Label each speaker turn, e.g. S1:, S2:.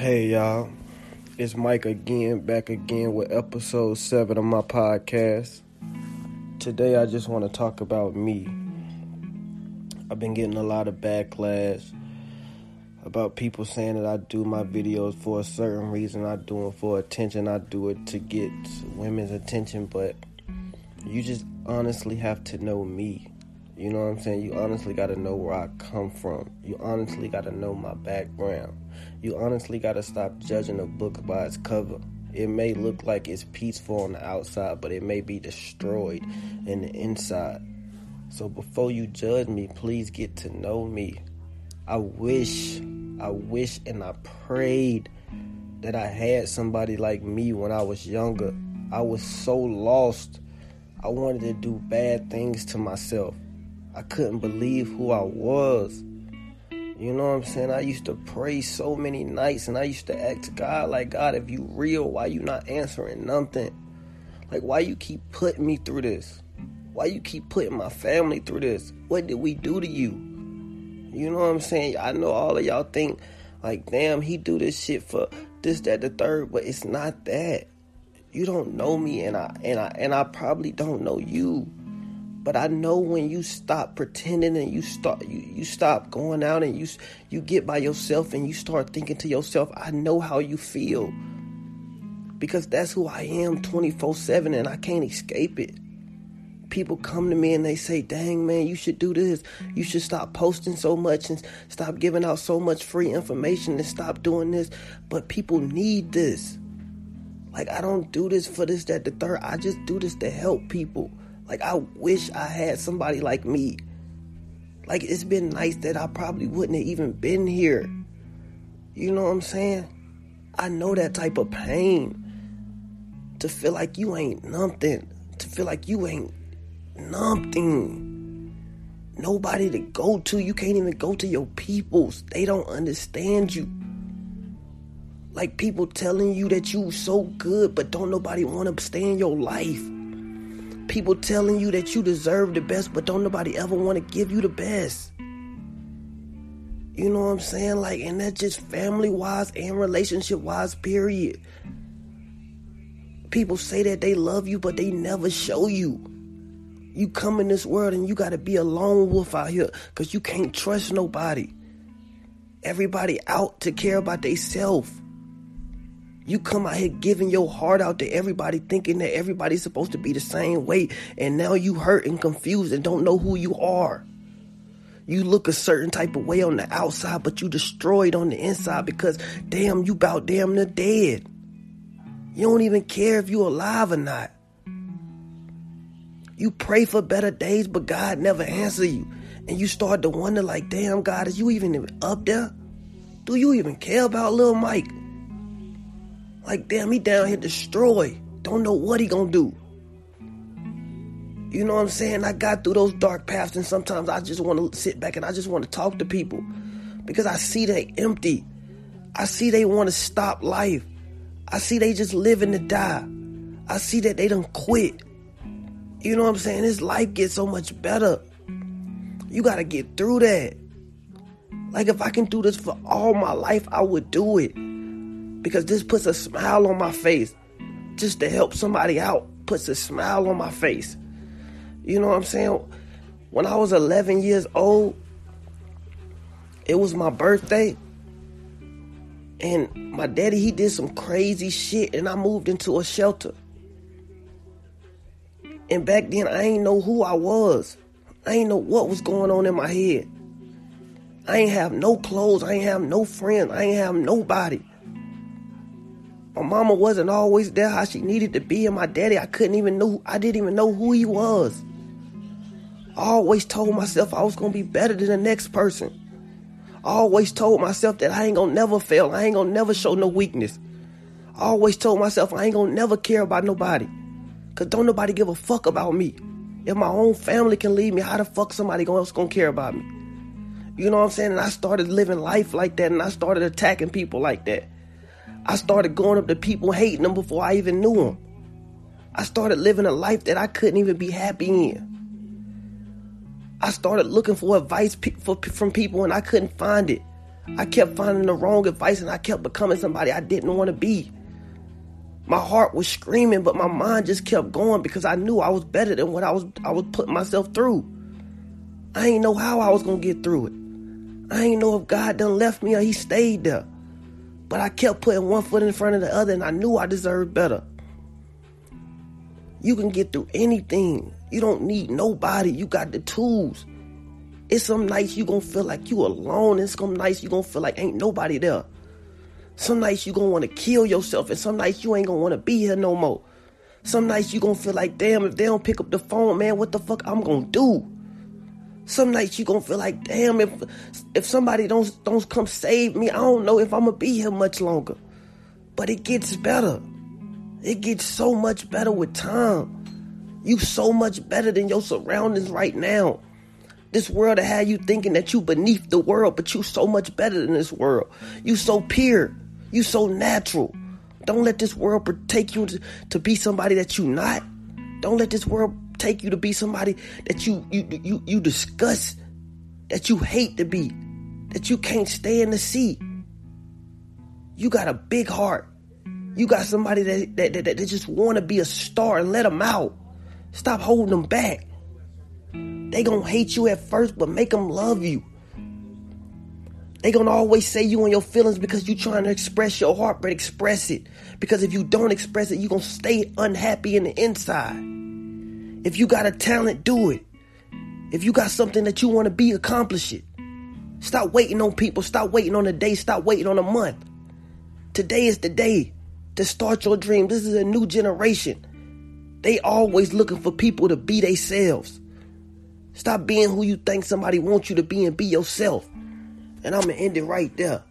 S1: Hey y'all, it's Mike again, back again with episode 7 of my podcast. Today I just want to talk about me. I've been getting a lot of backlash about people saying that I do my videos for a certain reason. I do it for attention. I do it to get women's attention, but you just honestly have to know me. You know what I'm saying? You honestly got to know where I come from. You honestly got to know my background. You honestly got to stop judging a book by its cover. It may look like it's peaceful on the outside, but it may be destroyed in the inside. So before you judge me, please get to know me. I wish, I wish, and I prayed that I had somebody like me when I was younger. I was so lost. I wanted to do bad things to myself. I couldn't believe who I was. You know what I'm saying? I used to pray so many nights and I used to ask God, like, God, if you real, why you not answering nothing? Like, why you keep putting me through this? Why you keep putting my family through this? What did we do to you? You know what I'm saying? I know all of y'all think, like, damn, he do this shit for this, that, the third, but it's not that. You don't know me and I and I and I probably don't know you. But I know when you stop pretending and you start you, you stop going out and you you get by yourself and you start thinking to yourself, I know how you feel. Because that's who I am 24/7 and I can't escape it. People come to me and they say, "Dang man, you should do this. You should stop posting so much and stop giving out so much free information and stop doing this." But people need this. Like I don't do this for this that the third. I just do this to help people. Like, I wish I had somebody like me. Like, it's been nice that I probably wouldn't have even been here. You know what I'm saying? I know that type of pain. To feel like you ain't nothing. To feel like you ain't nothing. Nobody to go to. You can't even go to your peoples. They don't understand you. Like people telling you that you so good, but don't nobody want to stay in your life people telling you that you deserve the best, but don't nobody ever want to give you the best. You know what I'm saying? Like, and that's just family wise and relationship wise, period. People say that they love you, but they never show you. You come in this world and you got to be a lone wolf out here because you can't trust nobody. Everybody out to care about themselves. You come out here giving your heart out to everybody, thinking that everybody's supposed to be the same way, and now you hurt and confused and don't know who you are. You look a certain type of way on the outside, but you destroyed on the inside because damn, you about damn near dead. You don't even care if you alive or not. You pray for better days, but God never answer you. And you start to wonder, like, damn, God, is you even up there? Do you even care about little Mike? Like, damn, he down here destroyed. Don't know what he gonna do. You know what I'm saying? I got through those dark paths, and sometimes I just want to sit back and I just want to talk to people because I see they empty. I see they want to stop life. I see they just living to die. I see that they don't quit. You know what I'm saying? This life gets so much better. You got to get through that. Like, if I can do this for all my life, I would do it because this puts a smile on my face. Just to help somebody out puts a smile on my face. You know what I'm saying? When I was 11 years old, it was my birthday. And my daddy, he did some crazy shit, and I moved into a shelter. And back then, I ain't know who I was. I ain't know what was going on in my head. I ain't have no clothes. I ain't have no friends. I ain't have nobody. My mama wasn't always there how she needed to be, and my daddy, I couldn't even know, I didn't even know who he was. I always told myself I was gonna be better than the next person. I always told myself that I ain't gonna never fail. I ain't gonna never show no weakness. I always told myself I ain't gonna never care about nobody. Cause don't nobody give a fuck about me. If my own family can leave me, how the fuck somebody else gonna care about me? You know what I'm saying? And I started living life like that and I started attacking people like that. I started going up to people hating them before I even knew them. I started living a life that I couldn't even be happy in. I started looking for advice for, from people and I couldn't find it. I kept finding the wrong advice and I kept becoming somebody I didn't want to be. My heart was screaming, but my mind just kept going because I knew I was better than what I was I was putting myself through. I ain't know how I was gonna get through it. I ain't know if God done left me or he stayed there. But I kept putting one foot in front of the other and I knew I deserved better. You can get through anything. You don't need nobody. You got the tools. It's some nights you gonna feel like you alone. It's some nights you gonna feel like ain't nobody there. Some nights you gonna wanna kill yourself, and some nights you ain't gonna wanna be here no more. Some nights you gonna feel like, damn, if they don't pick up the phone, man, what the fuck I'm gonna do? Some nights you gonna feel like, damn, if if somebody don't don't come save me, I don't know if I'm gonna be here much longer. But it gets better. It gets so much better with time. You so much better than your surroundings right now. This world to have you thinking that you beneath the world, but you so much better than this world. You so pure. You so natural. Don't let this world take you to, to be somebody that you not. Don't let this world take you to be somebody that you you you you disgust, that you hate to be, that you can't stay in the sea. You got a big heart. You got somebody that that, that, that just want to be a star and let them out. Stop holding them back. They gonna hate you at first, but make them love you. They gonna always say you on your feelings because you trying to express your heart, but express it. Because if you don't express it, you gonna stay unhappy in the inside. If you got a talent, do it. If you got something that you want to be, accomplish it. Stop waiting on people. Stop waiting on a day. Stop waiting on a month. Today is the day to start your dream. This is a new generation. They always looking for people to be themselves. Stop being who you think somebody wants you to be and be yourself. And I'm gonna end it right there.